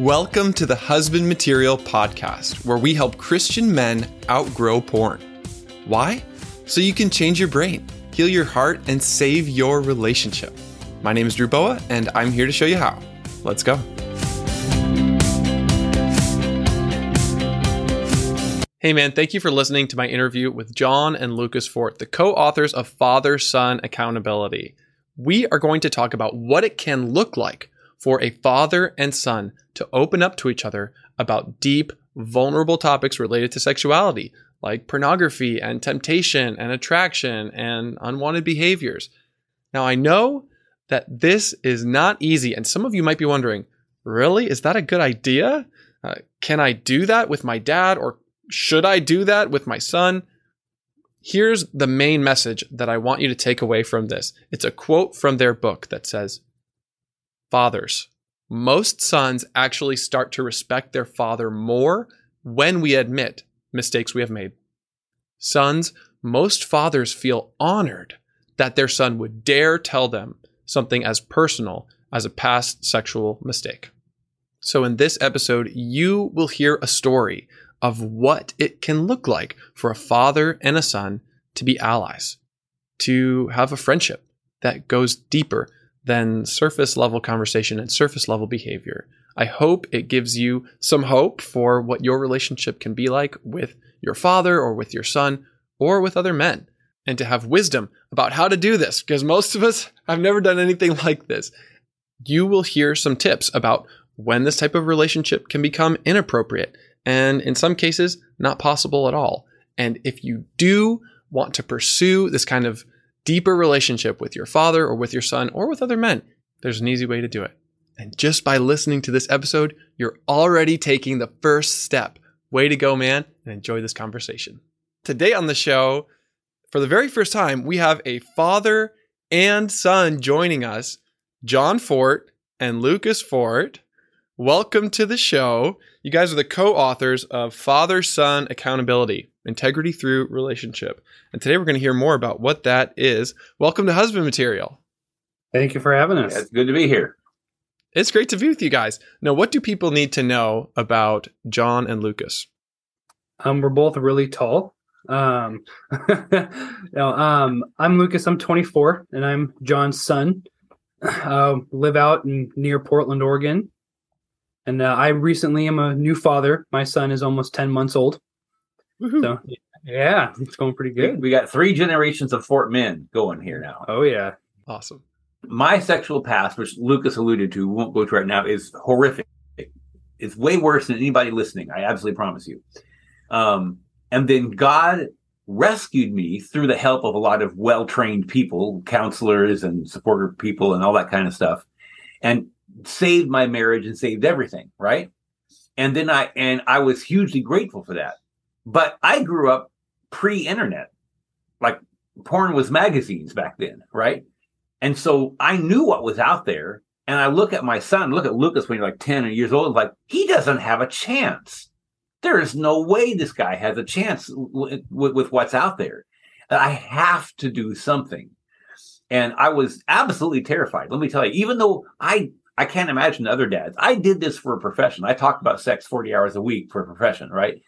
Welcome to the Husband Material Podcast, where we help Christian men outgrow porn. Why? So you can change your brain, heal your heart, and save your relationship. My name is Drew Boa, and I'm here to show you how. Let's go. Hey man, thank you for listening to my interview with John and Lucas Fort, the co authors of Father Son Accountability. We are going to talk about what it can look like for a father and son to open up to each other about deep, vulnerable topics related to sexuality, like pornography and temptation and attraction and unwanted behaviors. Now, I know that this is not easy, and some of you might be wondering, really? Is that a good idea? Uh, can I do that with my dad or should I do that with my son? Here's the main message that I want you to take away from this. It's a quote from their book that says, Fathers, most sons actually start to respect their father more when we admit mistakes we have made. Sons, most fathers feel honored that their son would dare tell them something as personal as a past sexual mistake. So, in this episode, you will hear a story of what it can look like for a father and a son to be allies, to have a friendship that goes deeper than surface level conversation and surface level behavior. I hope it gives you some hope for what your relationship can be like with your father or with your son or with other men, and to have wisdom about how to do this, because most of us have never done anything like this. You will hear some tips about when this type of relationship can become inappropriate and in some cases, not possible at all. And if you do want to pursue this kind of deeper relationship with your father or with your son or with other men, there's an easy way to do it. And just by listening to this episode, you're already taking the first step. Way to go, man, and enjoy this conversation. Today on the show, for the very first time, we have a father and son joining us, John Fort and Lucas Fort. Welcome to the show. You guys are the co authors of Father Son Accountability Integrity Through Relationship. And today we're going to hear more about what that is. Welcome to Husband Material. Thank you for having us. Yeah, it's good to be here. It's great to be with you guys. Now, what do people need to know about John and Lucas? Um, we're both really tall. Um, you know, um, I'm Lucas. I'm 24, and I'm John's son. Uh, live out in near Portland, Oregon. And uh, I recently am a new father. My son is almost 10 months old. Woo-hoo. So, yeah, it's going pretty good. We got three generations of Fort men going here now. Oh, yeah. Awesome. My sexual past, which Lucas alluded to, won't go to right now, is horrific. It's way worse than anybody listening. I absolutely promise you. Um, and then God rescued me through the help of a lot of well trained people, counselors and supporter people, and all that kind of stuff. And saved my marriage and saved everything, right? And then I and I was hugely grateful for that. But I grew up pre-internet. Like porn was magazines back then, right? And so I knew what was out there. And I look at my son, look at Lucas when you're like 10 years old, like he doesn't have a chance. There is no way this guy has a chance with, with what's out there. I have to do something. And I was absolutely terrified. Let me tell you, even though I I can't imagine other dads. I did this for a profession. I talked about sex 40 hours a week for a profession, right?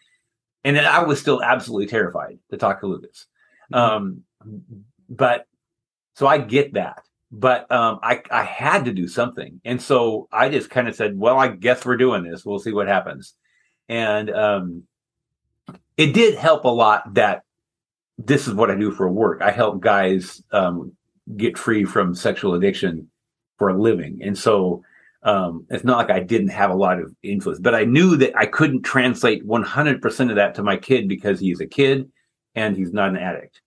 And then I was still absolutely terrified to talk to Lucas. Um, but so I get that. But um, I, I had to do something. And so I just kind of said, well, I guess we're doing this. We'll see what happens. And um, it did help a lot that this is what I do for work. I help guys um, get free from sexual addiction for a living. And so um, it's not like I didn't have a lot of influence, but I knew that I couldn't translate 100% of that to my kid because he's a kid and he's not an addict.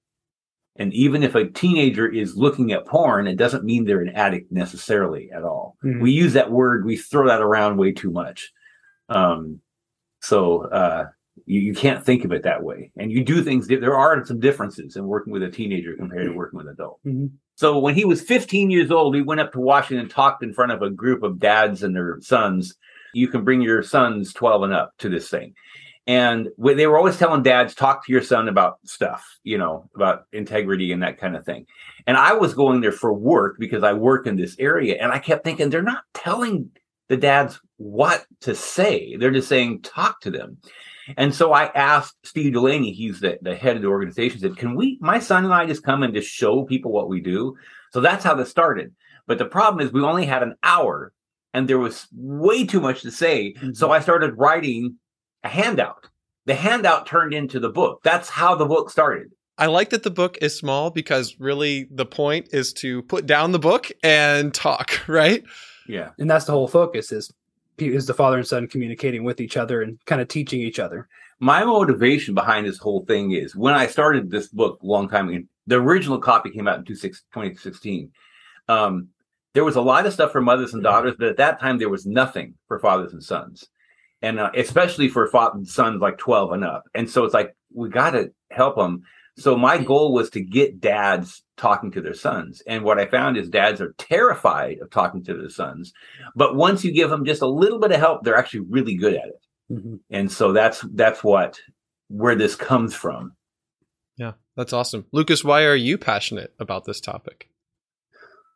And even if a teenager is looking at porn, it doesn't mean they're an addict necessarily at all. Mm-hmm. We use that word, we throw that around way too much. Um, so uh, you, you can't think of it that way. And you do things, there are some differences in working with a teenager compared to working with an adult. Mm-hmm. So when he was 15 years old, he went up to Washington and talked in front of a group of dads and their sons. You can bring your sons 12 and up to this thing. And they were always telling dads, talk to your son about stuff, you know, about integrity and that kind of thing. And I was going there for work because I work in this area. And I kept thinking, they're not telling the dads what to say. They're just saying, talk to them. And so I asked Steve Delaney, he's the, the head of the organization, said, Can we, my son and I, just come and just show people what we do? So that's how this started. But the problem is, we only had an hour and there was way too much to say. Mm-hmm. So I started writing a handout. The handout turned into the book. That's how the book started. I like that the book is small because really the point is to put down the book and talk, right? Yeah. And that's the whole focus is is the father and son communicating with each other and kind of teaching each other. My motivation behind this whole thing is when I started this book a long time ago, the original copy came out in 2016. Um, there was a lot of stuff for mothers and daughters, but at that time there was nothing for fathers and sons, and uh, especially for sons like 12 and up. And so it's like we got to help them. So my goal was to get dads talking to their sons. And what I found is dads are terrified of talking to their sons. But once you give them just a little bit of help, they're actually really good at it. Mm-hmm. And so that's that's what where this comes from. Yeah, that's awesome. Lucas, why are you passionate about this topic?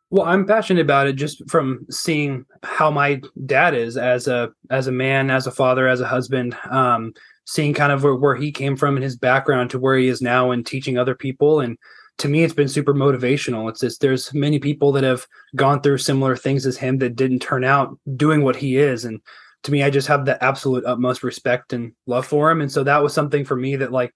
Well, I'm passionate about it just from seeing how my dad is as a as a man, as a father, as a husband. Um, seeing kind of where, where he came from and his background to where he is now and teaching other people and to me it's been super motivational. It's just there's many people that have gone through similar things as him that didn't turn out doing what he is. And to me i just have the absolute utmost respect and love for him. And so that was something for me that like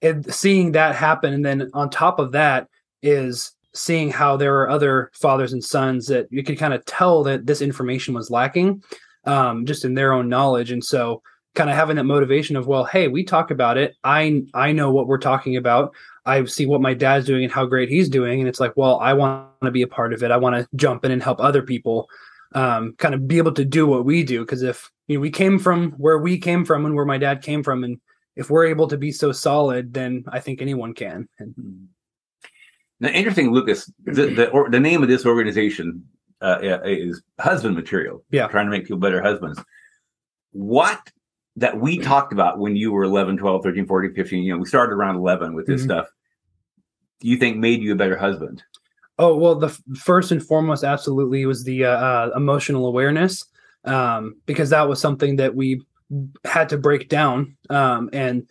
it, seeing that happen. And then on top of that is seeing how there are other fathers and sons that you could kind of tell that this information was lacking um, just in their own knowledge. And so kind of having that motivation of well hey we talk about it. I i know what we're talking about i see what my dad's doing and how great he's doing and it's like well i want to be a part of it. I want to jump in and help other people um, kind of be able to do what we do. Because if you know we came from where we came from and where my dad came from and if we're able to be so solid then i think anyone can. And, now interesting lucas the the, or, the name of this organization uh, is husband material. Yeah. Trying to make people better husbands. What that we talked about when you were 11, 12, 13, 14, 15, you know, we started around 11 with this mm-hmm. stuff. You think made you a better husband? Oh, well, the f- first and foremost, absolutely was the uh, uh, emotional awareness, um, because that was something that we had to break down um, and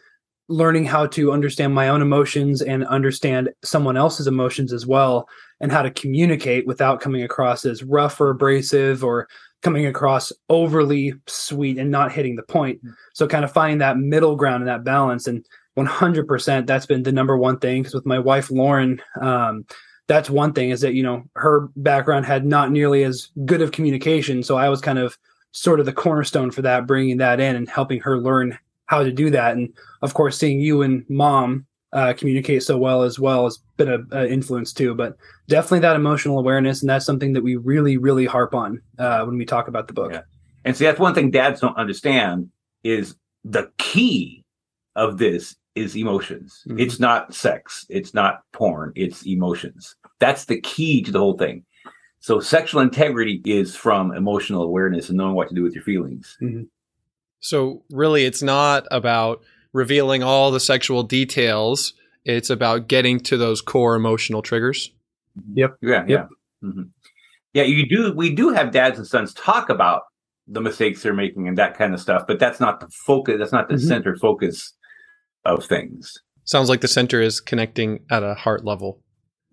learning how to understand my own emotions and understand someone else's emotions as well and how to communicate without coming across as rough or abrasive or coming across overly sweet and not hitting the point. Mm. So kind of finding that middle ground and that balance. And 100% that's been the number one thing because with my wife Lauren, um, that's one thing is that you know her background had not nearly as good of communication. So I was kind of sort of the cornerstone for that, bringing that in and helping her learn how to do that. And of course, seeing you and mom uh, communicate so well as well has been a, influence too. But definitely that emotional awareness, and that's something that we really, really harp on uh, when we talk about the book. Yeah. And see, that's one thing dads don't understand is the key of this is emotions. Mm-hmm. It's not sex. It's not porn. It's emotions. That's the key to the whole thing. So sexual integrity is from emotional awareness and knowing what to do with your feelings. Mm-hmm. So really, it's not about revealing all the sexual details. It's about getting to those core emotional triggers. Yep. Yeah. Yep. Yeah. Mm-hmm. Yeah. You do. We do have dads and sons talk about the mistakes they're making and that kind of stuff, but that's not the focus. That's not the mm-hmm. center focus of things. Sounds like the center is connecting at a heart level.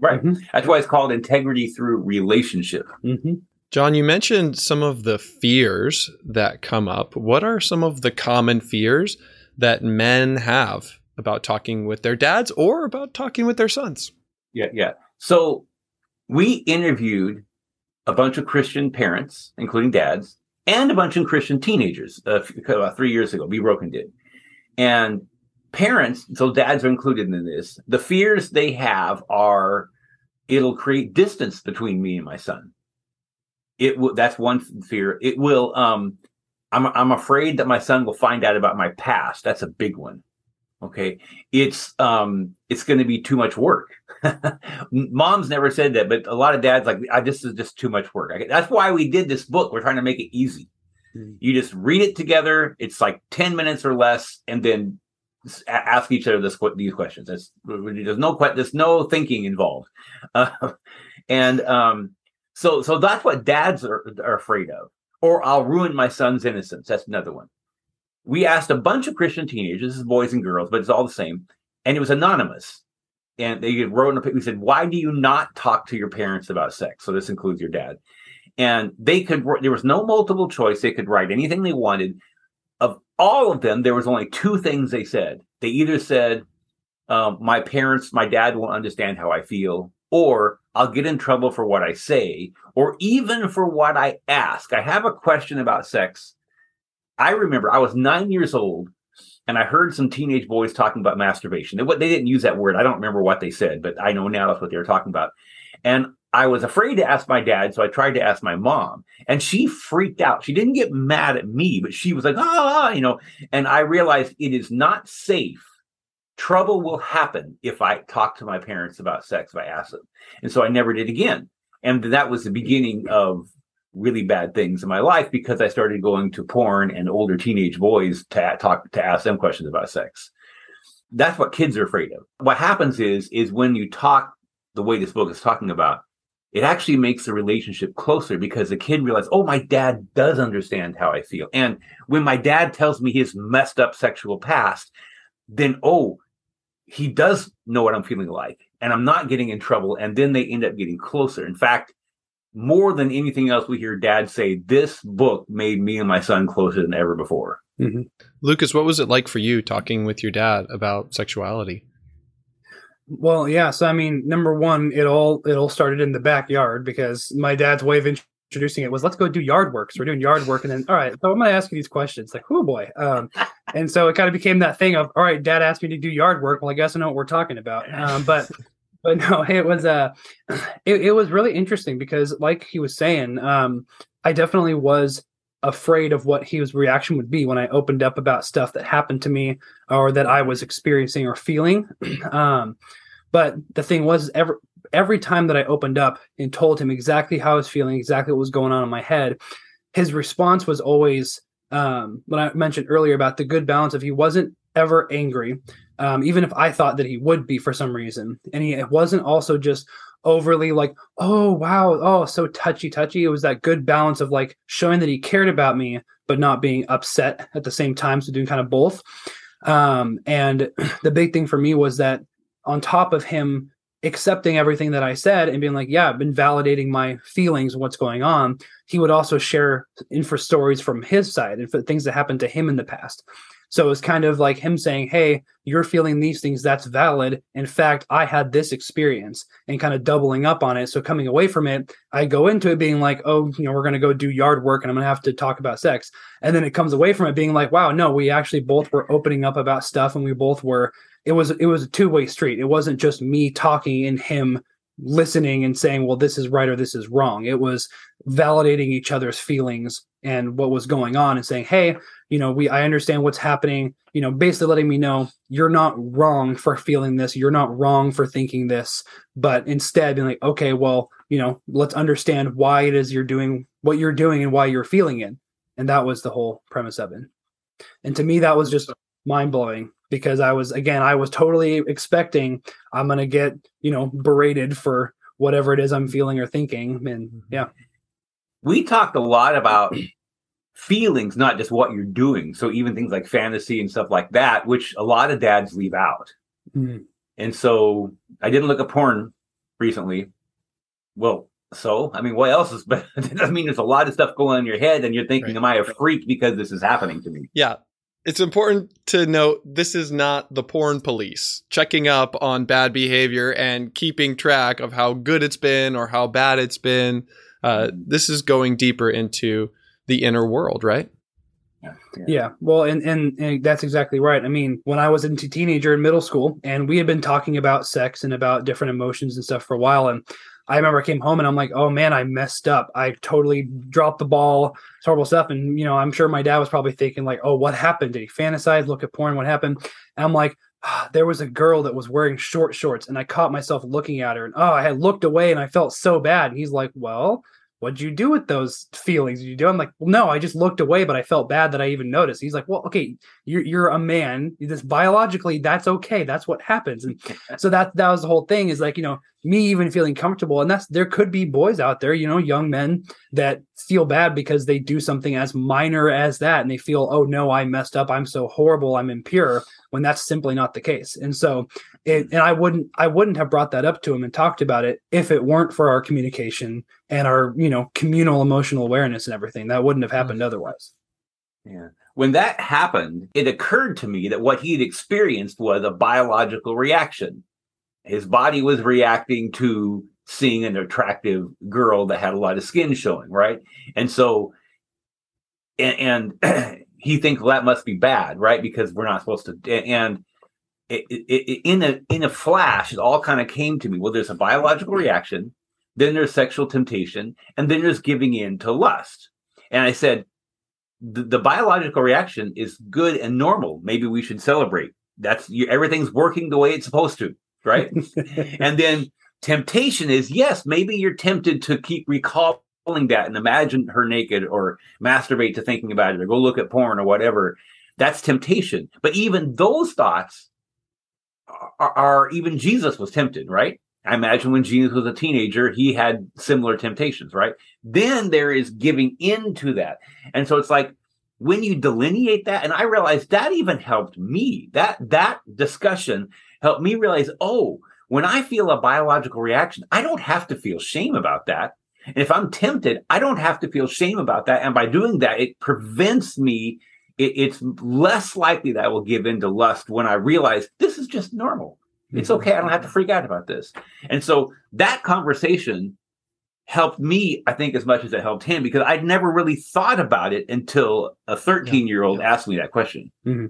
Right. Mm-hmm. That's why it's called integrity through relationship. Mm-hmm. John, you mentioned some of the fears that come up. What are some of the common fears that men have about talking with their dads or about talking with their sons. Yeah, yeah. So we interviewed a bunch of Christian parents, including dads, and a bunch of Christian teenagers uh, about three years ago. Be Broken did. And parents, so dads are included in this, the fears they have are it'll create distance between me and my son. It will, that's one fear. It will, um, I'm I'm afraid that my son will find out about my past. That's a big one. Okay, it's um it's going to be too much work. Mom's never said that, but a lot of dads like, I this is just too much work. That's why we did this book. We're trying to make it easy. Mm-hmm. You just read it together. It's like ten minutes or less, and then ask each other this these questions. There's, there's no there's no thinking involved, uh, and um, so so that's what dads are, are afraid of or I'll ruin my son's innocence. That's another one. We asked a bunch of Christian teenagers, this is boys and girls, but it's all the same. And it was anonymous. And they wrote in a we said, Why do you not talk to your parents about sex? So this includes your dad. And they could, there was no multiple choice. They could write anything they wanted. Of all of them, there was only two things they said. They either said, um, My parents, my dad won't understand how I feel, or I'll get in trouble for what I say, or even for what I ask. I have a question about sex. I remember I was nine years old and I heard some teenage boys talking about masturbation. They, they didn't use that word. I don't remember what they said, but I know now that's what they were talking about. And I was afraid to ask my dad, so I tried to ask my mom, and she freaked out. She didn't get mad at me, but she was like, ah, you know. And I realized it is not safe trouble will happen if I talk to my parents about sex, if I ask them. And so I never did again. And that was the beginning of really bad things in my life because I started going to porn and older teenage boys to talk to ask them questions about sex. That's what kids are afraid of. What happens is is when you talk the way this book is talking about, it actually makes the relationship closer because the kid realizes, oh, my dad does understand how I feel. And when my dad tells me his messed up sexual past, then oh, he does know what I'm feeling like, and I'm not getting in trouble. And then they end up getting closer. In fact, more than anything else, we hear dad say, This book made me and my son closer than ever before. Mm-hmm. Lucas, what was it like for you talking with your dad about sexuality? Well, yeah. So, I mean, number one, it all it all started in the backyard because my dad's way of introducing it was let's go do yard work. So we're doing yard work, and then all right, so I'm gonna ask you these questions. Like, oh boy. Um, and so it kind of became that thing of all right, dad asked me to do yard work. Well, I guess I know what we're talking about. Um, but but no, it was uh it, it was really interesting because like he was saying, um, I definitely was afraid of what his reaction would be when I opened up about stuff that happened to me or that I was experiencing or feeling. um, but the thing was, every every time that I opened up and told him exactly how I was feeling, exactly what was going on in my head, his response was always um, when I mentioned earlier about the good balance of he wasn't ever angry, um, even if I thought that he would be for some reason, and he it wasn't also just overly like, oh wow, oh so touchy touchy. It was that good balance of like showing that he cared about me, but not being upset at the same time. So doing kind of both. Um, and the big thing for me was that on top of him accepting everything that I said and being like, yeah, I've been validating my feelings, and what's going on. He would also share info stories from his side and for things that happened to him in the past. So it was kind of like him saying, Hey, you're feeling these things, that's valid. In fact, I had this experience and kind of doubling up on it. So coming away from it, I go into it being like, Oh, you know, we're going to go do yard work and I'm going to have to talk about sex. And then it comes away from it being like, Wow, no, we actually both were opening up about stuff and we both were it was it was a two-way street. It wasn't just me talking and him listening and saying, well, this is right or this is wrong. It was validating each other's feelings and what was going on and saying, hey, you know, we I understand what's happening, you know, basically letting me know you're not wrong for feeling this, you're not wrong for thinking this, but instead being like, okay, well, you know, let's understand why it is you're doing what you're doing and why you're feeling it. And that was the whole premise of it. And to me, that was just mind blowing because I was again I was totally expecting I'm gonna get you know berated for whatever it is I'm feeling or thinking, and mm-hmm. yeah. We talked a lot about feelings, not just what you're doing. So even things like fantasy and stuff like that, which a lot of dads leave out. Mm-hmm. And so I didn't look at porn recently. Well, so I mean, what else is? But I mean, there's a lot of stuff going on in your head, and you're thinking, right. "Am I a freak because this is happening to me?" Yeah, it's important to note this is not the porn police checking up on bad behavior and keeping track of how good it's been or how bad it's been. Uh, this is going deeper into the inner world, right? Yeah. Well, and, and, and that's exactly right. I mean, when I was a teenager in middle school, and we had been talking about sex and about different emotions and stuff for a while, and I remember I came home and I'm like, oh man, I messed up. I totally dropped the ball, it's horrible stuff. And, you know, I'm sure my dad was probably thinking, like, oh, what happened? Did he fantasize, look at porn? What happened? And I'm like, ah, there was a girl that was wearing short shorts and I caught myself looking at her and, oh, I had looked away and I felt so bad. And he's like, well, what'd you do with those feelings? Did you do? I'm like, well, no, I just looked away, but I felt bad that I even noticed. He's like, well, okay, you're you're a man. This biologically, that's okay. That's what happens. And so that that was the whole thing. Is like, you know, me even feeling comfortable. And that's there could be boys out there you know young men that feel bad because they do something as minor as that and they feel oh no i messed up. I'm so horrible. I'm impure when that's simply not the case. And so it, and i wouldn't i wouldn't have brought that up to him and talked about it if it weren't for our communication and our you know communal emotional awareness and everything. That wouldn't have happened mm-hmm. otherwise. Yeah. When that happened, it occurred to me that what he had experienced was a biological reaction. His body was reacting to seeing an attractive girl that had a lot of skin showing, right? And so, and, and he thinks well, that must be bad, right? Because we're not supposed to. And it, it, it, in a in a flash, it all kind of came to me. Well, there's a biological reaction, then there's sexual temptation, and then there's giving in to lust. And I said, the, the biological reaction is good and normal. Maybe we should celebrate. That's you, everything's working the way it's supposed to, right? and then temptation is yes, maybe you're tempted to keep recalling that and imagine her naked or masturbate to thinking about it or go look at porn or whatever. That's temptation. But even those thoughts are, are even Jesus was tempted, right? I imagine when Jesus was a teenager, he had similar temptations, right? Then there is giving into that. And so it's like when you delineate that, and I realized that even helped me. That that discussion helped me realize, oh, when I feel a biological reaction, I don't have to feel shame about that. And if I'm tempted, I don't have to feel shame about that. And by doing that, it prevents me. It, it's less likely that I will give in to lust when I realize this is just normal. It's mm-hmm. okay. I don't have to freak out about this. And so that conversation helped me, I think, as much as it helped him because I'd never really thought about it until a 13 year old asked me that question. Mm-hmm.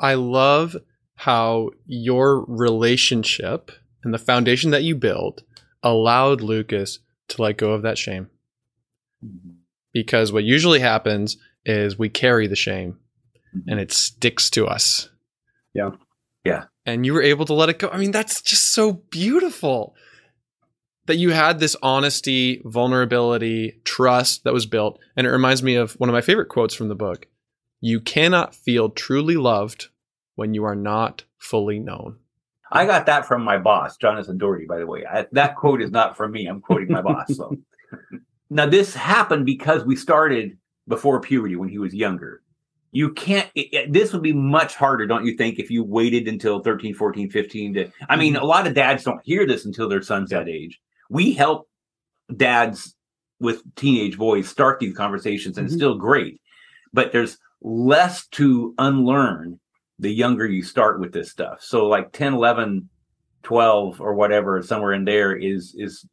I love how your relationship and the foundation that you built allowed Lucas to let go of that shame. Mm-hmm. Because what usually happens is we carry the shame mm-hmm. and it sticks to us. Yeah. Yeah and you were able to let it go. I mean, that's just so beautiful that you had this honesty, vulnerability, trust that was built. And it reminds me of one of my favorite quotes from the book You cannot feel truly loved when you are not fully known. I got that from my boss, Jonathan Daugherty, by the way. I, that quote is not from me. I'm quoting my boss. So now this happened because we started before puberty when he was younger you can't it, it, this would be much harder don't you think if you waited until 13 14 15 to i mean mm-hmm. a lot of dads don't hear this until their son's that age we help dads with teenage boys start these conversations and mm-hmm. it's still great but there's less to unlearn the younger you start with this stuff so like 10 11 12 or whatever somewhere in there is is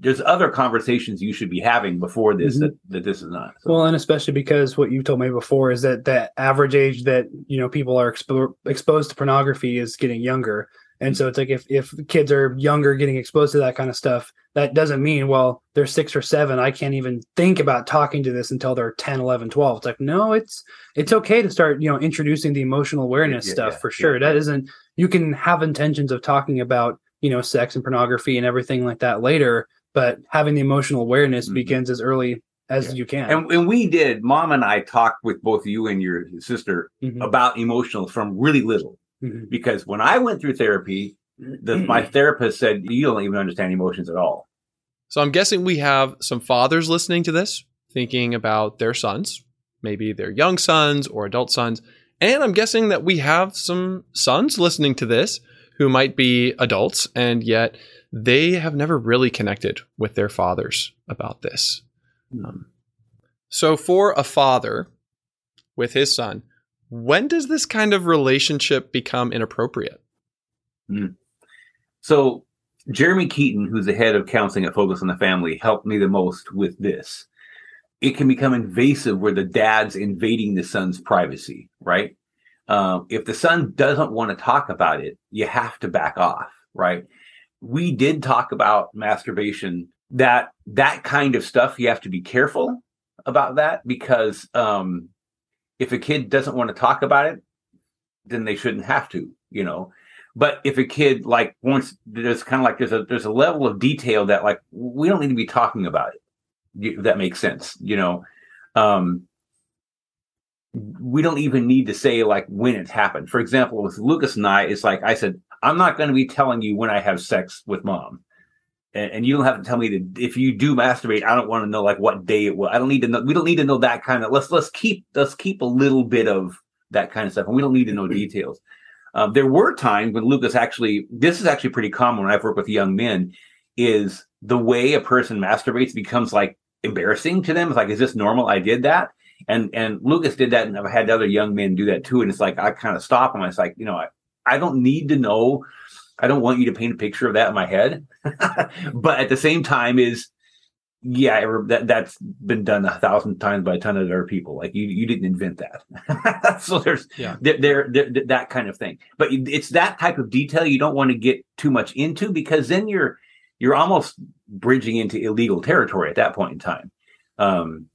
there's other conversations you should be having before this mm-hmm. that, that this is not. So. Well, and especially because what you told me before is that the average age that you know people are expo- exposed to pornography is getting younger, and so it's like if if kids are younger getting exposed to that kind of stuff, that doesn't mean well they're six or seven. I can't even think about talking to this until they're 10, 11, 12. It's like no, it's it's okay to start you know introducing the emotional awareness yeah, stuff yeah, for sure. Yeah, that isn't you can have intentions of talking about you know sex and pornography and everything like that later but having the emotional awareness mm-hmm. begins as early as you can. And, and, we did, mom and I talked with both you and your sister mm-hmm. about emotional from really little. Mm-hmm. Because when I went through therapy, the, my therapist said, You don't even understand emotions at all. So I'm guessing we have some fathers listening to this, thinking about their sons, maybe their young sons or adult sons. And I'm guessing that we have some sons listening to this who might be adults and yet they have never really connected with their fathers about this. Um, so, for a father with his son, when does this kind of relationship become inappropriate? Mm. So, Jeremy Keaton, who's the head of counseling at Focus on the Family, helped me the most with this. It can become invasive where the dad's invading the son's privacy, right? Um, if the son doesn't want to talk about it, you have to back off, right? we did talk about masturbation that that kind of stuff you have to be careful about that because um if a kid doesn't want to talk about it then they shouldn't have to you know? But if a kid like wants there's kind of like there's a there's a level of detail that like we don't need to be talking about it that makes sense you know? Um we don't even need to say like when it's happened. For example with lucas and i it's like i said I'm not going to be telling you when I have sex with mom. And, and you don't have to tell me that if you do masturbate, I don't want to know like what day it was. I don't need to know. We don't need to know that kind of. Let's let's keep let's keep a little bit of that kind of stuff, and we don't need to know details. Um, there were times when Lucas actually. This is actually pretty common when I've worked with young men. Is the way a person masturbates becomes like embarrassing to them. It's like, is this normal? I did that. And and Lucas did that, and I've had other young men do that too. And it's like I kind of stop them. It's like, you know, I, I don't need to know. I don't want you to paint a picture of that in my head. but at the same time, is yeah, that that's been done a thousand times by a ton of other people. Like you, you didn't invent that. so there's yeah. there, there, there, that kind of thing. But it's that type of detail you don't want to get too much into because then you're you're almost bridging into illegal territory at that point in time. Um,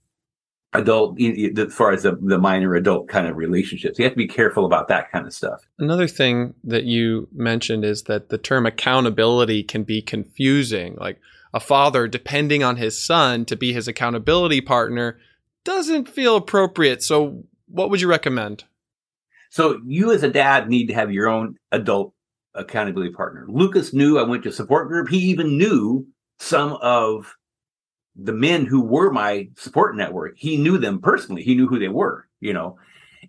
adult, as far as the, the minor adult kind of relationships, you have to be careful about that kind of stuff. Another thing that you mentioned is that the term accountability can be confusing. Like a father depending on his son to be his accountability partner doesn't feel appropriate. So, what would you recommend? So, you as a dad need to have your own adult accountability partner. Lucas knew I went to support group. He even knew some of the men who were my support network. He knew them personally. He knew who they were, you know.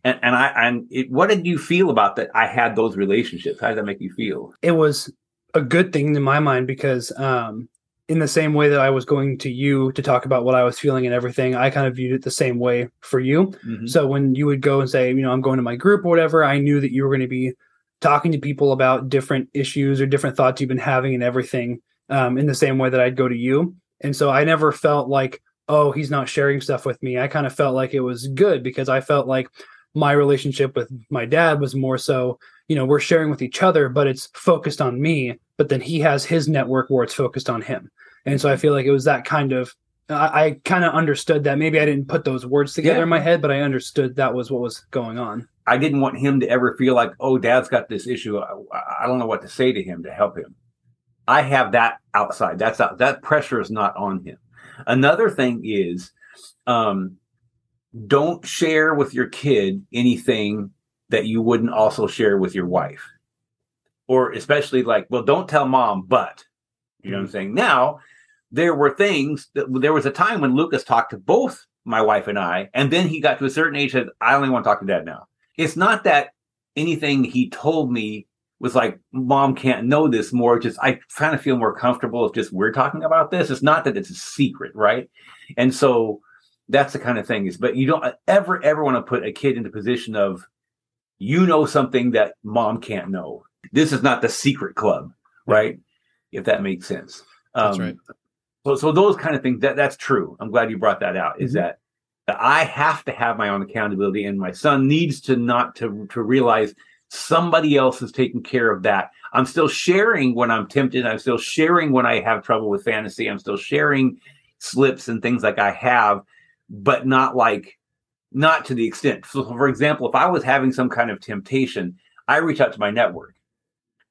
And, and I and it, what did you feel about that? I had those relationships. How did that make you feel? It was a good thing in my mind because um, in the same way that I was going to you to talk about what I was feeling and everything, I kind of viewed it the same way for you. Mm-hmm. So when you would go and say, you know, I'm going to my group or whatever, I knew that you were going to be talking to people about different issues or different thoughts you've been having and everything um, in the same way that I'd go to you. And so I never felt like, oh, he's not sharing stuff with me. I kind of felt like it was good because I felt like my relationship with my dad was more so, you know, we're sharing with each other, but it's focused on me. But then he has his network where it's focused on him. And so I feel like it was that kind of, I, I kind of understood that. Maybe I didn't put those words together yeah. in my head, but I understood that was what was going on. I didn't want him to ever feel like, oh, dad's got this issue. I, I don't know what to say to him to help him. I have that outside. That's out. That pressure is not on him. Another thing is, um, don't share with your kid anything that you wouldn't also share with your wife, or especially like, well, don't tell mom, but you know mm-hmm. what I'm mm-hmm. saying. Now, there were things that there was a time when Lucas talked to both my wife and I, and then he got to a certain age that I only want to talk to dad now. It's not that anything he told me was like, mom can't know this more. Just I kind of feel more comfortable if just we're talking about this. It's not that it's a secret, right? And so that's the kind of thing is, but you don't ever, ever want to put a kid in the position of you know something that mom can't know. This is not the secret club, right? If that makes sense. That's um, right. So, so those kind of things that that's true. I'm glad you brought that out. Is mm-hmm. that that I have to have my own accountability, and my son needs to not to to realize Somebody else is taking care of that. I'm still sharing when I'm tempted. I'm still sharing when I have trouble with fantasy. I'm still sharing slips and things like I have, but not like, not to the extent. So, for example, if I was having some kind of temptation, I reach out to my network.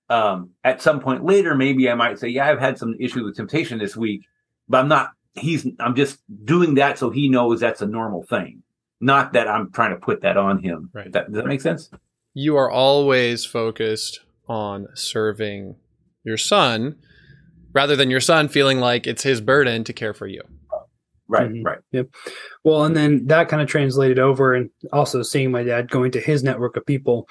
Um, at some point later, maybe I might say, Yeah, I've had some issues with temptation this week, but I'm not, he's, I'm just doing that so he knows that's a normal thing. Not that I'm trying to put that on him. Right. That, does that make sense? You are always focused on serving your son rather than your son feeling like it's his burden to care for you. Right, mm-hmm. right. Yep. Well, and then that kind of translated over and also seeing my dad going to his network of people.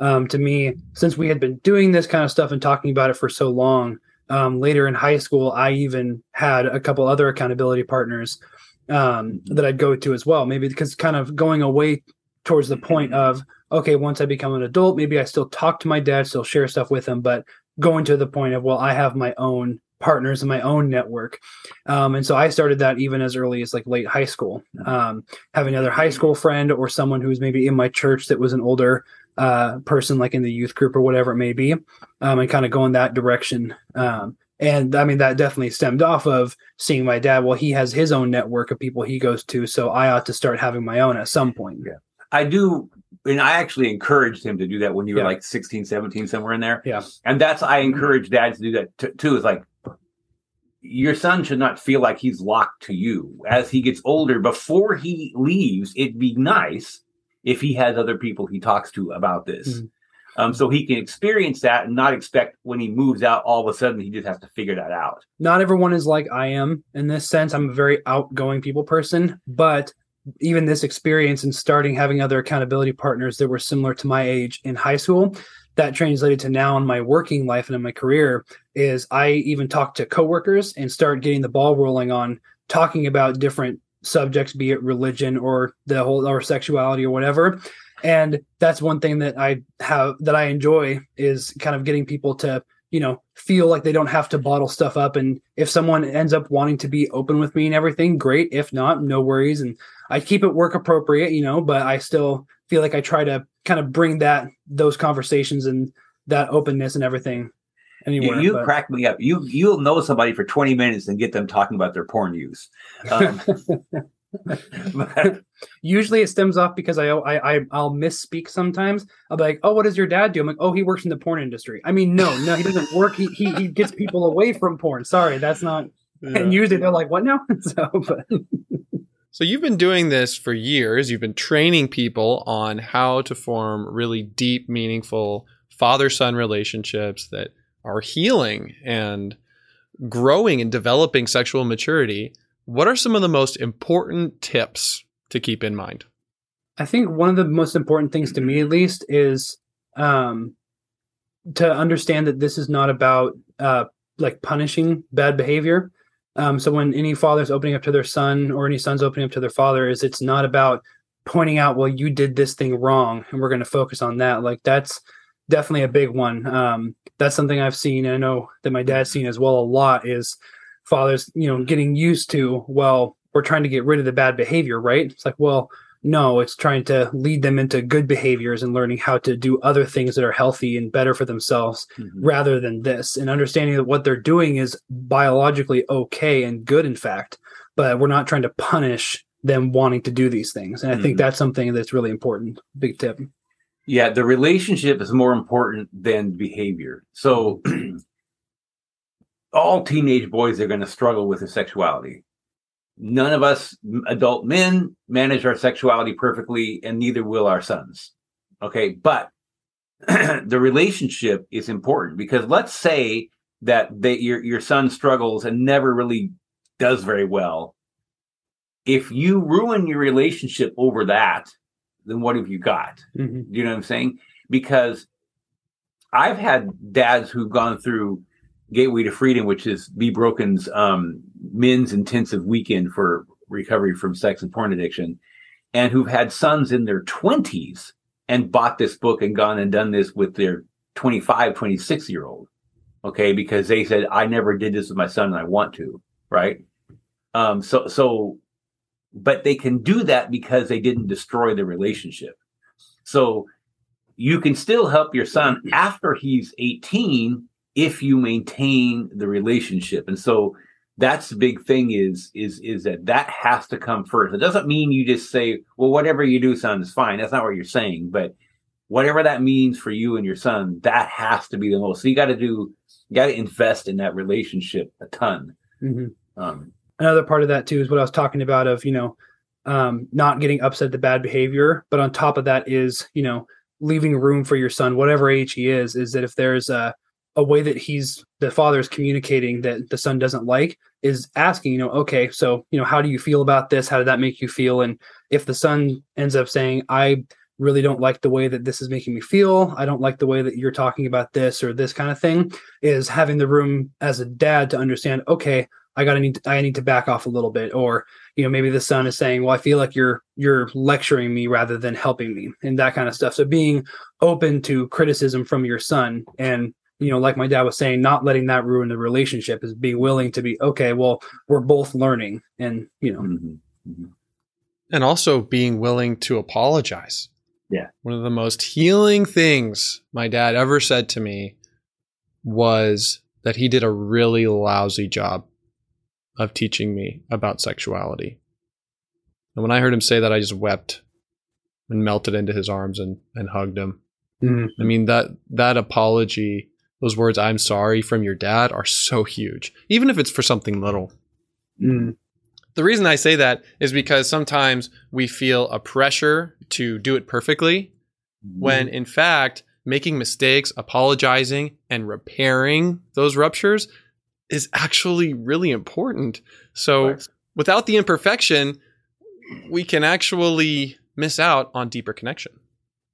Um, to me, since we had been doing this kind of stuff and talking about it for so long, um, later in high school, I even had a couple other accountability partners um, that I'd go to as well. Maybe because kind of going away towards the point of okay, once I become an adult, maybe I still talk to my dad, still share stuff with him, but going to the point of, well, I have my own partners and my own network. Um, and so I started that even as early as like late high school. Um, having another high school friend or someone who was maybe in my church that was an older uh, person, like in the youth group or whatever it may be, um, and kind of going that direction. Um, and I mean, that definitely stemmed off of seeing my dad. Well, he has his own network of people he goes to. So I ought to start having my own at some point. Yeah. I do and I actually encouraged him to do that when you were yeah. like 16, 17, somewhere in there. Yeah. And that's, I encourage dads to do that t- too. Is like, your son should not feel like he's locked to you as he gets older. Before he leaves, it'd be nice if he has other people he talks to about this. Mm-hmm. Um, so he can experience that and not expect when he moves out, all of a sudden he just has to figure that out. Not everyone is like I am in this sense. I'm a very outgoing people person, but even this experience and starting having other accountability partners that were similar to my age in high school, that translated to now in my working life and in my career is I even talk to coworkers and start getting the ball rolling on talking about different subjects, be it religion or the whole or sexuality or whatever. And that's one thing that I have that I enjoy is kind of getting people to, you know, feel like they don't have to bottle stuff up. And if someone ends up wanting to be open with me and everything, great. If not, no worries. And I keep it work appropriate, you know, but I still feel like I try to kind of bring that those conversations and that openness and everything anywhere. You, you crack me up. You you'll know somebody for 20 minutes and get them talking about their porn use. Um, but- Usually it stems off because I, I I I'll misspeak sometimes. I'll be like, "Oh, what does your dad do?" I'm like, "Oh, he works in the porn industry." I mean, no, no, he doesn't work. He he, he gets people away from porn. Sorry, that's not. And usually they're like, "What now?" so, but So you've been doing this for years. You've been training people on how to form really deep, meaningful father-son relationships that are healing and growing and developing sexual maturity. What are some of the most important tips to keep in mind? I think one of the most important things to me, at least, is um, to understand that this is not about uh, like punishing bad behavior. Um, so when any father's opening up to their son or any son's opening up to their father, is it's not about pointing out, well, you did this thing wrong, and we're going to focus on that. Like that's definitely a big one. Um, that's something I've seen. I know that my dad's seen as well a lot. Is fathers, you know, getting used to, well, we're trying to get rid of the bad behavior, right? It's like, well, no, it's trying to lead them into good behaviors and learning how to do other things that are healthy and better for themselves rather than this and understanding that what they're doing is biologically okay and good in fact but we're not trying to punish them wanting to do these things and i think Mhm. that's something that's really important big tip Yeah, the relationship is more important than behavior. So all teenage boys are going to struggle with their sexuality. None of us adult men manage our sexuality perfectly, and neither will our sons. Okay, but the relationship is important because let's say that they, your your son struggles and never really does very well. If you ruin your relationship over that, then what have you got? Mhm. You know what I'm saying? Because I've had dads who've gone through Gateway to Freedom, which is Be Broken's um, men's intensive weekend for recovery from sex and porn addiction, and who've had sons in their 20s and bought this book and gone and done this with their 25, 26 year old. Okay. Because they said, I never did this with my son and I want to. Right. Um, so, so, but they can do that because they didn't destroy the relationship. So you can still help your son after he's 18 if you maintain the relationship. And so that's the big thing is is is that that has to come first. It doesn't mean you just say, well, whatever you do, son, is fine. That's not what you're saying. But whatever that means for you and your son, that has to be the most. So you got to do, you got to invest in that relationship a ton. Mhm. Um, another part of that too is what i was talking about of you know um, not getting upset at the bad behavior but on top of that is you know leaving room for your son whatever age he is is that if there's a a way that he's the father is communicating that the son doesn't like is asking you know okay so you know how do you feel about this? How did that make you feel? And if the son ends up saying i really don't like the way that this is making me feel. I don't like the way that you're talking about this or this kind of thing is having the room as a dad to understand okay i gotta need to, i need to back off a little bit or you know maybe the son is saying well i feel like you're you're lecturing me rather than helping me and that kind of stuff. So being open to criticism from your son and you know like my dad was saying not letting that ruin the relationship is being willing to be okay well we're both learning and you know mhm, mhm. And also being willing to apologize. Yeah. One of the most healing things my dad ever said to me was that he did a really lousy job of teaching me about sexuality. And when I heard him say that, I just wept and melted into his arms and, and hugged him. Mhm. I mean that that apology, those words "I'm sorry" from your dad are so huge, even if it's for something little. Mm. The reason I say that is because sometimes we feel a pressure to do it perfectly when in fact making mistakes, apologizing, and repairing those ruptures is actually really important. So, without the imperfection, we can actually miss out on deeper connection.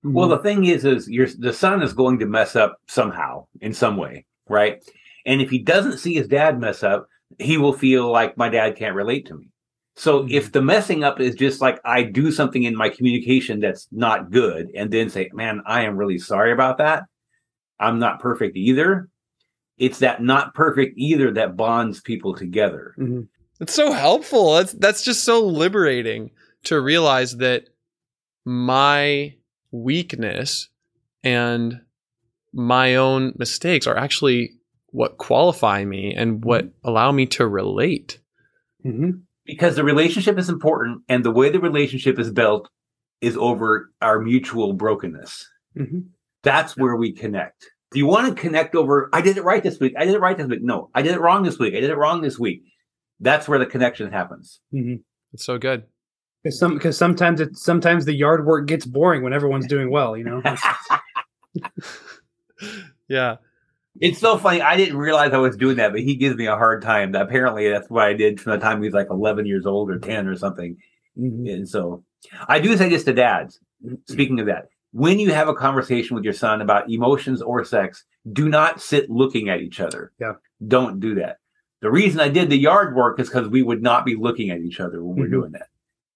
Well, the thing is, is your the son is going to mess up somehow in some way, right? And if he doesn't see his dad mess up, he will feel like my dad can't relate to me. So if the messing up is just like I do something in my communication that's not good, and then say, "Man, I am really sorry about that. I'm not perfect either." It's that not perfect either that bonds people together. Mhm. It's so helpful. That's that's just so liberating to realize that my weakness and my own mistakes are actually what qualify me and what allow me to relate. Mhm. because the relationship is important and the way the relationship is built is over our mutual brokenness Mhm. that's where we connect do you want to connect over i did it right this week i did it right this week no i did it wrong this week i did it wrong this week that's where the connection happens Mhm. It's so good. Because some because sometimes it sometimes the yard work gets boring when everyone's doing well. You know. Yeah. it's so funny i didn't realize i was doing that but he gives me a hard time apparently that's what i did from the time he was like 11 years old or 10 or something Mhm. And so I do say this to dads. Speaking of that, when you have a conversation with your son about emotions or sex, do not sit looking at each other. Yeah. Don't do that. The reason I did the yard work is because we would not be looking at each other when we're Mhm. doing that.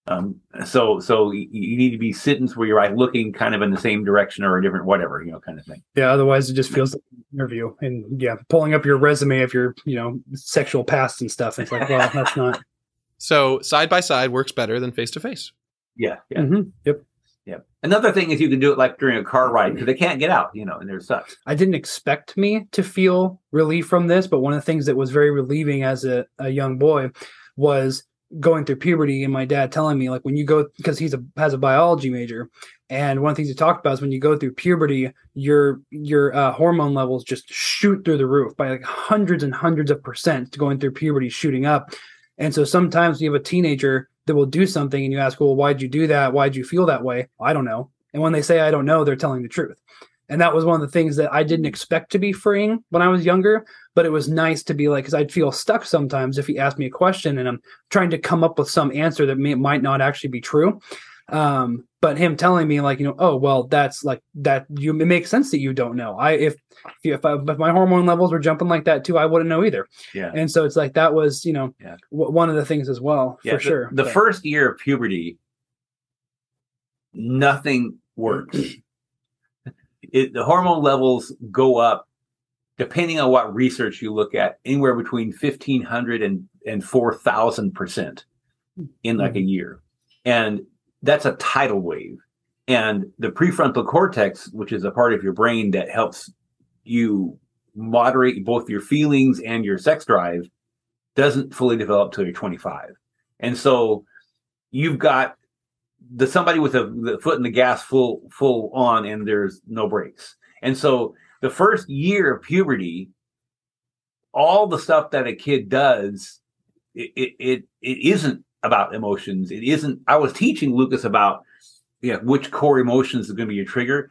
Um, so so you, you need to be sitting where you're like looking kind of in the same direction or a different whatever, you know, kind of thing. Yeah. Otherwise, it just feels like an interview, and yeah, pulling up your resume of your you know sexual past and stuff. It's like, well, that's not. So side by side works better than face to face. Yeah. Yeah. Mhm. Yep. Yeah. Another thing is you can do it like during a car ride because they can't get out, you know, and there's sucks. I didn't expect me to feel relief from this, but one of the things that was very relieving as a, a young boy was going through puberty and my dad telling me like when you go because he's a has a biology major and one of the things he talked about is when you go through puberty your your uh, hormone levels just shoot through the roof by like hundreds and hundreds of percent going through puberty shooting up. And so sometimes you have a teenager that will do something and you ask well why'd you do that? Why'd you feel that way? I don't know. And when they say i don't know they're telling the truth and that was one of the things that I didn't expect to be freeing when I was younger. But it was nice to be like, because I'd feel stuck sometimes if he asked me a question and I'm trying to come up with some answer that may, might not actually be true. Um, but him telling me like, you know, oh well, that's like that. You it makes sense that you don't know. I if if, I, if my hormone levels were jumping like that too, I wouldn't know either. Yeah. And so it's like that was you know Yeah. w- one of the things as well Yeah, for the- sure. The But- first year of puberty, nothing works. It, the hormone levels go up depending on what research you look at, anywhere between 1500 and, and 4000 percent in like a mm-hmm. year. And that's a tidal wave. And the prefrontal cortex, which is a part of your brain that helps you moderate both your feelings and your sex drive, doesn't fully develop till you're 25. And so you've got the somebody with a the foot in the gas full full on and there's no brakes. And so the first year of puberty, all the stuff that a kid does, it it it, it isn't about emotions. It isn't I was teaching Lucas about yeah, which core emotions is going to be your trigger.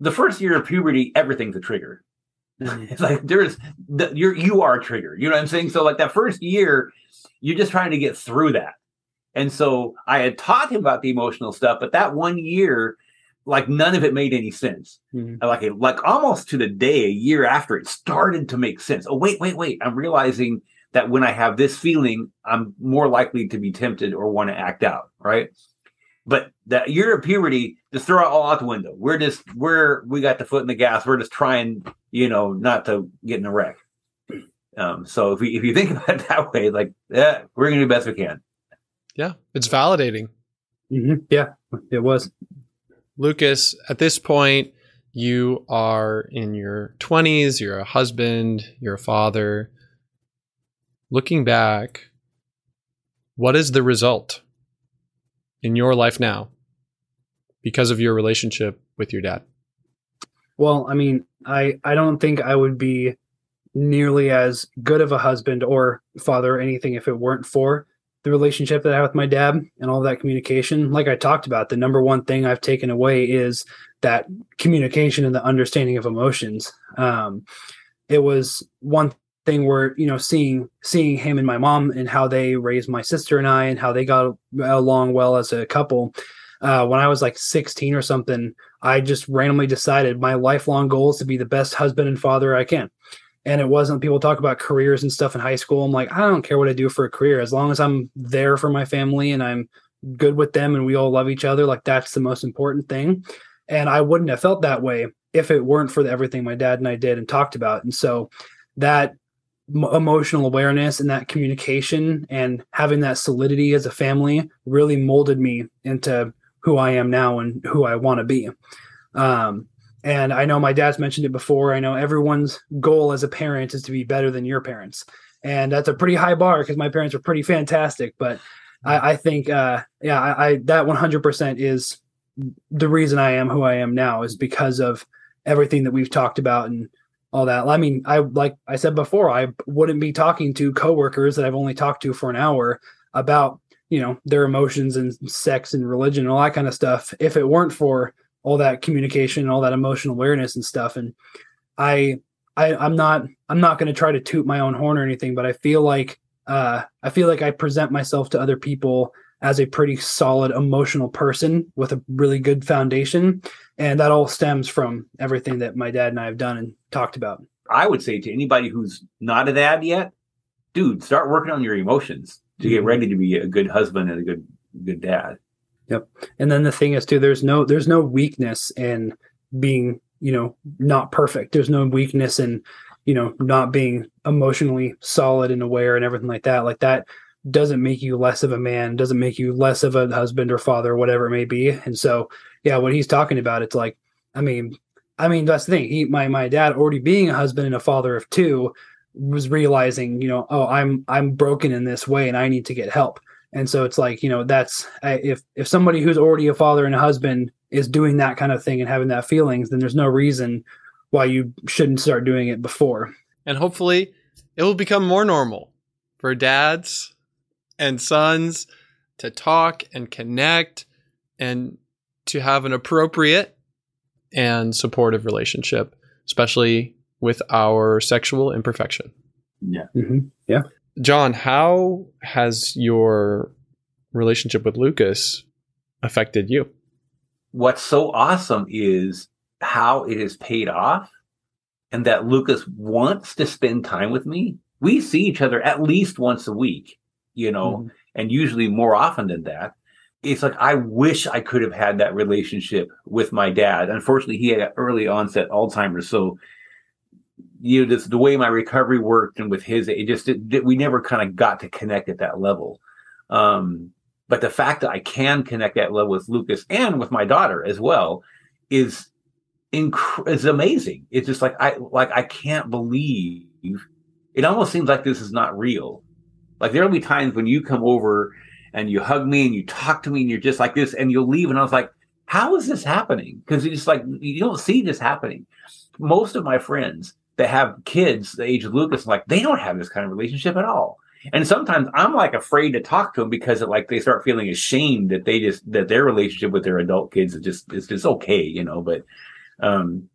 The first year of puberty, everything's a trigger. it's mm-hmm. like there's the, you're you are a trigger. You know what I'm saying? So like that first year, you're just trying to get through that. And so I had taught him about the emotional stuff, but that one year, like none of it made any sense. Mhm. Like like almost to the day, a year after, it started to make sense. Oh wait, wait, wait! I'm realizing that when I have this feeling, I'm more likely to be tempted or want to act out. Right. But that year of puberty, just throw it all out the window. We're just we're we got the foot in the gas. We're just trying, you know, not to get in a wreck. Um, so if we if you think about it that way, like yeah, we're gonna do the best we can. Yeah. It's validating. Mhm. Yeah, it was. Lucas, at this point, you are in your 20s, you're a husband, you're a father. Looking back, what is the result in your life now because of your relationship with your dad? Well, I mean, I I don't think I would be nearly as good of a husband or father or anything if it weren't for the relationship that I have with my dad and all that communication. Like I talked about, the number one thing I've taken away is that communication and the understanding of emotions. Um, it was one thing where you know seeing seeing him and my mom and how they raised my sister and I and how they got along well as a couple. Uh, when I was like 16 or something, I just randomly decided my lifelong goal is to be the best husband and father I can and it wasn't people talk about careers and stuff in high school. I'm like i don't care what i do for a career. As long as i'm there for my family and i'm good with them and we all love each other like that's the most important thing. And i wouldn't have felt that way if it weren't for everything my dad and i did and talked about. And so that m- emotional awareness and that communication and having that solidity as a family really molded me into who i am now and who i want to be. Um, and I know my dad's mentioned it before. I know everyone's goal as a parent is to be better than your parents. And that's a pretty high bar because my parents were pretty fantastic. But I, I think, uh, yeah, I, I that 100% is the reason I am who I am now is because of everything that we've talked about and all that. I mean, I like I said before, I wouldn't be talking to coworkers that I've only talked to for an hour about you know their emotions and sex and religion and all that kind of stuff if it weren't for all that communication, all that emotional awareness and stuff. And I, I I'm not I'm not going to try to toot my own horn or anything, but I feel like uh, I feel like I present myself to other people as a pretty solid emotional person with a really good foundation, and that all stems from everything that my dad and I have done and talked about. I would say to anybody who's not a dad yet, dude, start working on your emotions to mm-hmm. get ready to be a good husband and a good good dad. Yep. And then the thing is too, there's no there's no weakness in being, you know, not perfect. There's no weakness in, you know, not being emotionally solid and aware and everything like that. Like that doesn't make you less of a man, doesn't make you less of a husband or father, or whatever it may be. And so, yeah, what he's talking about, it's like, I mean, I mean, that's the thing. He, my my dad, already being a husband and a father of two, was realizing, you know, oh, I'm I'm broken in this way, and I need to get help. And so it's like, you know, that's if if somebody who's already a father and a husband is doing that kind of thing and having that feelings, then there's no reason why you shouldn't start doing it before. And hopefully it will become more normal for dads and sons to talk and connect and to have an appropriate and supportive relationship, especially with our sexual imperfection. Yeah. Mm-hmm. Yeah. John, how has your relationship with Lucas affected you? What's so awesome is how it has paid off and that Lucas wants to spend time with me. We see each other at least once a week, you know, mm-hmm. and usually more often than that. It's like I wish I could have had that relationship with my dad. Unfortunately, he had early onset Alzheimer's, so you know, this, the way my recovery worked and with his, it just, it, we never kind of got to connect at that level. Um, but the fact that I can connect that level with Lucas and with my daughter as well is inc- is amazing. It's just like I like I can't believe it almost seems like this is not real. Like there'll be times when you come over and you hug me and you talk to me and you're just like this and you'll leave and I was like, how is this happening? Because it's like you don't see this happening. Most of my friends that have kids the age of Lucas, like they don't have this kind of relationship at all. And sometimes I'm like afraid to talk to them because it, like they start feeling ashamed that they just that their relationship with their adult kids is just is just okay, you know. But um,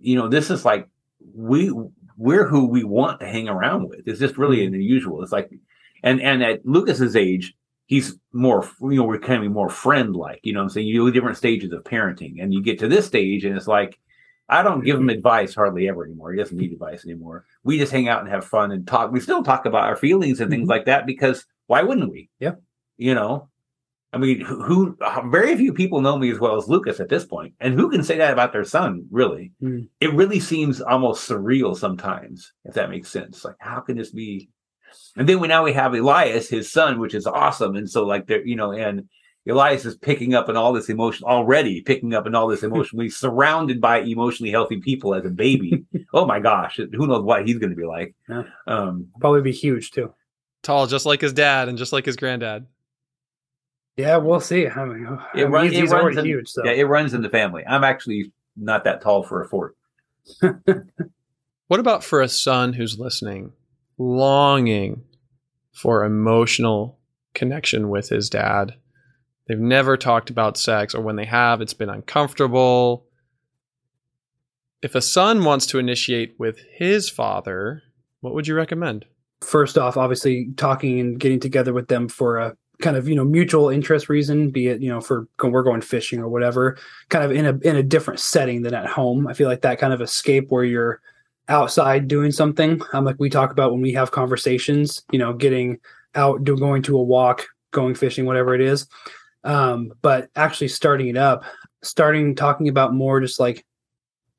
you know, this is like we we're who we want to hang around with. It's just really mm-hmm. unusual. It's like and and at Lucas's age, he's more you know, we're kind of more friend like, you know I'm saying? You do different stages of parenting and you get to this stage and it's like I don't give him advice hardly ever anymore. He doesn't need advice anymore. We just hang out and have fun and talk. We still talk about our feelings and things mm-hmm. like that because why wouldn't we? Yeah. You know, I mean, who, very few people know me as well as Lucas at this point, and who can say that about their son? Really, mm. it really seems almost surreal sometimes, if that makes sense. Like, how can this be? And then we now we have Elias, his son, which is awesome, and so like there, you know, and Elias is picking up on all this emotion already, picking up on all this emotionally surrounded by emotionally healthy people as a baby. oh my gosh, who knows what he's going to be like? Yeah. Um, Probably be huge too. Tall, just like his dad and just like his granddad. Yeah, we'll see. I mean, it, I mean, he's, it he's runs in, huge. So. Yeah, it runs in the family. I'm actually not that tall for a fort. what about for a son who's listening, longing for emotional connection with his dad. They've never talked about sex, or when they have, it's been uncomfortable. If a son wants to initiate with his father, what would you recommend? First off, obviously talking and getting together with them for a kind of you know mutual interest reason, be it you know for we're going fishing or whatever, kind of in a in a different setting than at home. I feel like that kind of escape where you're outside doing something. Um, like we talk about when we have conversations, you know, getting out, do, going to a walk, going fishing, whatever it is. Um, but actually starting it up, starting talking about more just like,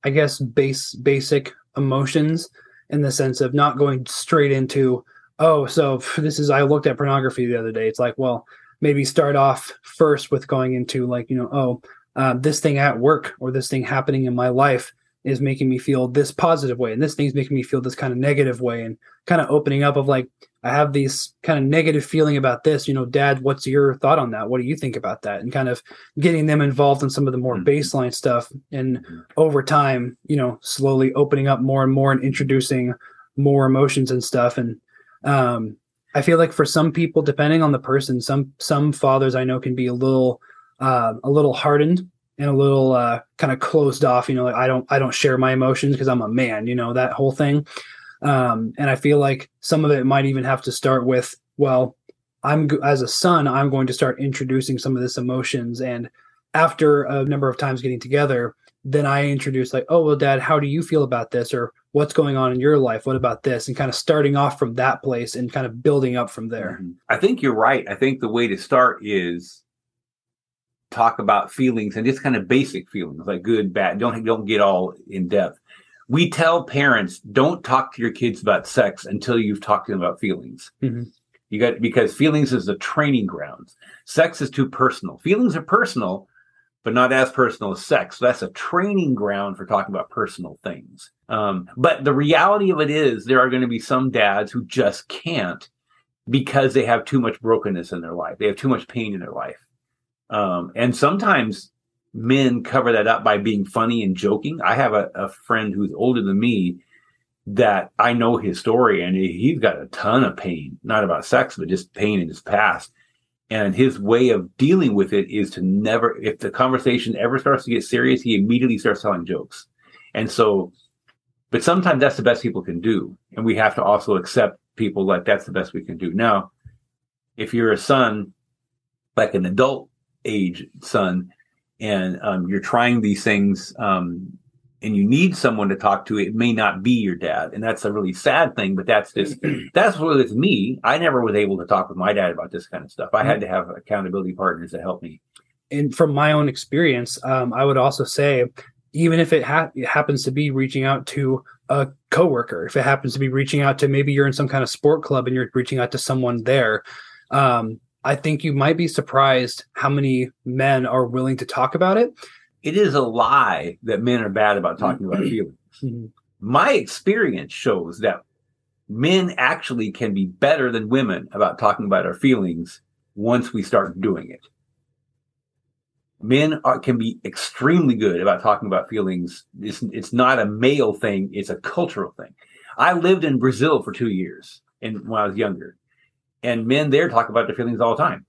I guess, base basic emotions in the sense of not going straight into, oh, so this is I looked at pornography the other day. It's like, well, maybe start off first with going into like, you know, oh, uh, this thing at work or this thing happening in my life is making me feel this positive way and this thing's making me feel this kind of negative way and kind of opening up of like i have these kind of negative feeling about this you know dad what's your thought on that? What do you think about that? And kind of getting them involved in some of the more mm-hmm. baseline stuff and over time you know slowly opening up more and more and introducing more emotions and stuff. And um i feel like for some people depending on the person some some fathers i know can be a little uh, a little hardened and a little uh, kind of closed off. You know, like I don't I don't share my emotions because I'm a man. You know that whole thing. Um, and I feel like some of it might even have to start with well, I'm as a son, I'm going to start introducing some of this emotions, and after a number of times getting together, then I introduce like, oh well, Dad, how do you feel about this, or what's going on in your life? What about this? And kind of starting off from that place and kind of building up from there. Mm-hmm. I think you're right. I think the way to start is talk about feelings and just kind of basic feelings like good, bad. Don't don't get all in depth. We tell parents don't talk to your kids about sex until you've talked to them about feelings. Mm-hmm. You got because feelings is the training ground. Sex is too personal. Feelings are personal, but not as personal as sex. So that's a training ground for talking about personal things. Um, but the reality of it is, there are going to be some dads who just can't because they have too much brokenness in their life. They have too much pain in their life. Um, and sometimes men cover that up by being funny and joking. I have a, a friend who's older than me that I know his story and he's got a ton of pain, not about sex, but just pain in his past. And his way of dealing with it is to never, if the conversation ever starts to get serious, he immediately starts telling jokes. And so, but sometimes that's the best people can do. And we have to also accept people like that's the best we can do. Now, if you're a son, like an adult age son and um, you're trying these things um, and you need someone to talk to it may not be your dad and that's a really sad thing but that's just that's what it's me. I never was able to talk with my dad about this kind of stuff. I had to have accountability partners to help me. And from my own experience um, i would also say even if it, ha- it happens to be reaching out to a coworker if it happens to be reaching out to maybe you're in some kind of sport club and you're reaching out to someone there um, I think you might be surprised how many men are willing to talk about it. It is a lie that men are bad about talking about feelings. Mm-hmm. My experience shows that men actually can be better than women about talking about our feelings once we start doing it. Men are, can be extremely good about talking about feelings. It's, it's not a male thing; it's a cultural thing. I lived in Brazil for two years, and when I was younger, and men there talk about their feelings all the time.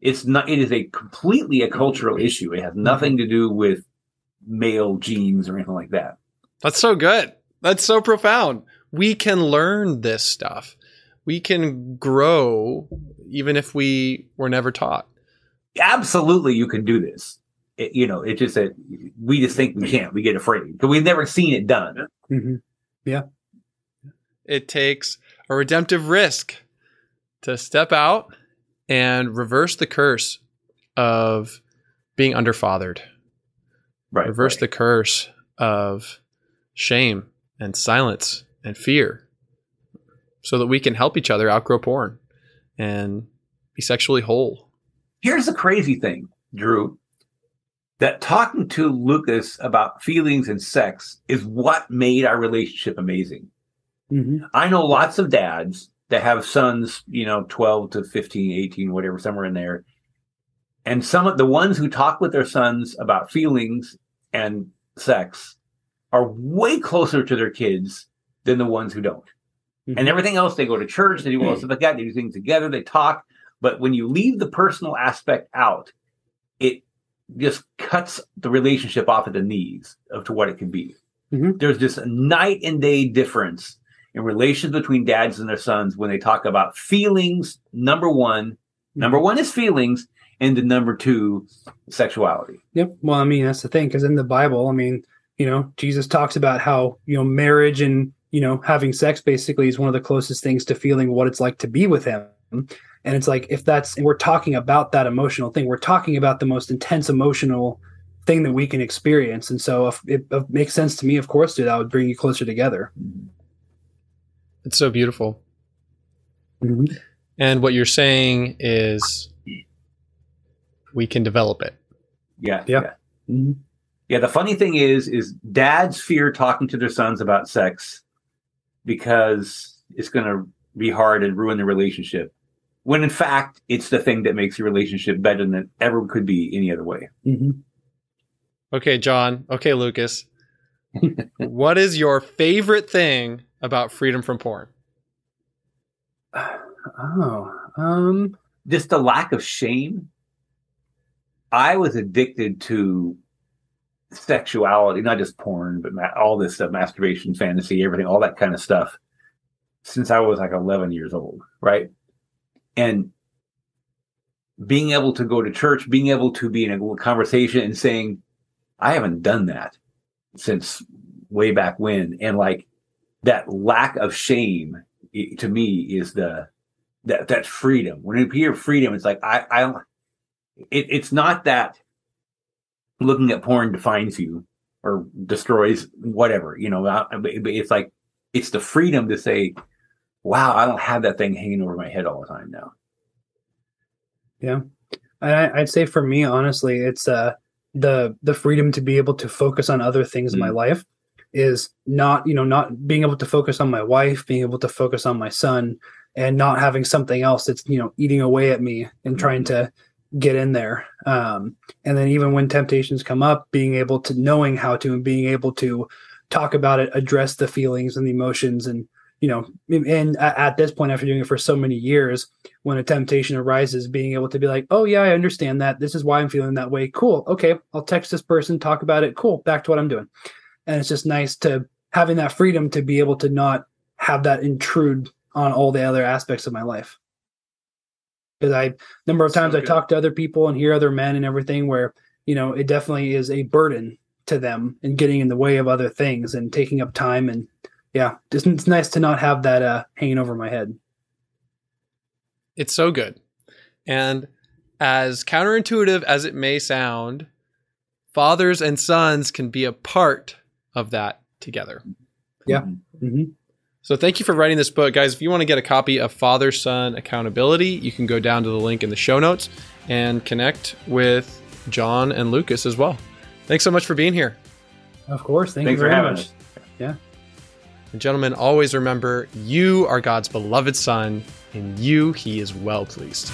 It's not. It is a completely a cultural issue. It has nothing to do with male genes or anything like that. That's so good. That's so profound. We can learn this stuff. We can grow even if we were never taught. Absolutely, you can do this. It, you know, it's just that we just think we can't. We get afraid because we've never seen it done. Mm-hmm. Yeah. It takes a redemptive risk to step out and reverse the curse of being underfathered. Right. Reverse right. the curse of shame and silence and fear so that we can help each other outgrow porn and be sexually whole. Here's the crazy thing, Drew. That talking to Lucas about feelings and sex is what made our relationship amazing. Mm-hmm. I know lots of dads that have sons, you know, 12 to 15, 18, whatever, somewhere in there. And some of the ones who talk with their sons about feelings and sex are way closer to their kids than the ones who don't. Mm-hmm. And everything else, they go to church, they do all stuff like that, they do things together, they talk. But when you leave the personal aspect out, it just cuts the relationship off at the knees of to what it can be. Mhm. There's just a night and day difference in relations between dads and their sons when they talk about feelings. Number one, hmm. number one is feelings, and the number two, sexuality. Yep. Well, I mean, that's the thing, because in the Bible, I mean, you know, Jesus talks about how, you know, marriage and, you know, having sex basically is one of the closest things to feeling what it's like to be with him. And it's like, if that's, we're talking about that emotional thing, we're talking about the most intense emotional thing that we can experience. And so if it, it makes sense to me, of course, dude, that would bring you closer together. Mm-hmm. It's so beautiful. And what you're saying is we can develop it. Yeah. Yeah. Mhm. Yeah, the funny thing is, is dads fear talking to their sons about sex because it's going to be hard and ruin the relationship. When in fact, it's the thing that makes your relationship better than it ever could be any other way. Mhm. Okay, John. Okay, Lucas. what is your favorite thing about freedom from porn? Oh, um, Just the lack of shame. I was addicted to sexuality, not just porn, but ma- all this stuff, masturbation, fantasy, everything, all that kind of stuff since I was like 11 years old, right? And being able to go to church, being able to be in a conversation and saying, I haven't done that since way back when. And like that lack of shame to me is the, that, that freedom. When you hear freedom, it's like, I, I don't, it, it's not that looking at porn defines you or destroys whatever, you know, it's like, it's the freedom to say, wow, I don't have that thing hanging over my head all the time now. Yeah, and I, I'd say for me, honestly, it's uh the the freedom to be able to focus on other things in my Mm. life is not you know not being able to focus on my wife, being able to focus on my son, and not having something else that's you know eating away at me and trying to get in there. Um, and then even when temptations come up, being able to knowing how to and being able to talk about it, address the feelings and the emotions, and you know, and at, at this point, after doing it for so many years, when a temptation arises, being able to be like, oh, yeah, I understand that. This is why I'm feeling that way. Cool. Okay. I'll text this person, talk about it. Cool. Back to what I'm doing. And it's just nice to having that freedom to be able to not have that intrude on all the other aspects of my life. Because I, number of So times I talk to other people and hear other men and everything where, you know, it definitely is a burden to them and getting in the way of other things and taking up time. And yeah, just, it's nice to not have that uh, hanging over my head. It's so good. And as counterintuitive as it may sound, fathers and sons can be a part of that together. Yeah. Mhm. hmm So thank you for writing this book, guys. If you want to get a copy of Father Son Accountability, you can go down to the link in the show notes and connect with John and Lucas as well. Thanks so much for being here. Of course. Thank Thanks you for very having much. us. And gentlemen, always remember you are God's beloved Son. and you, he is well pleased.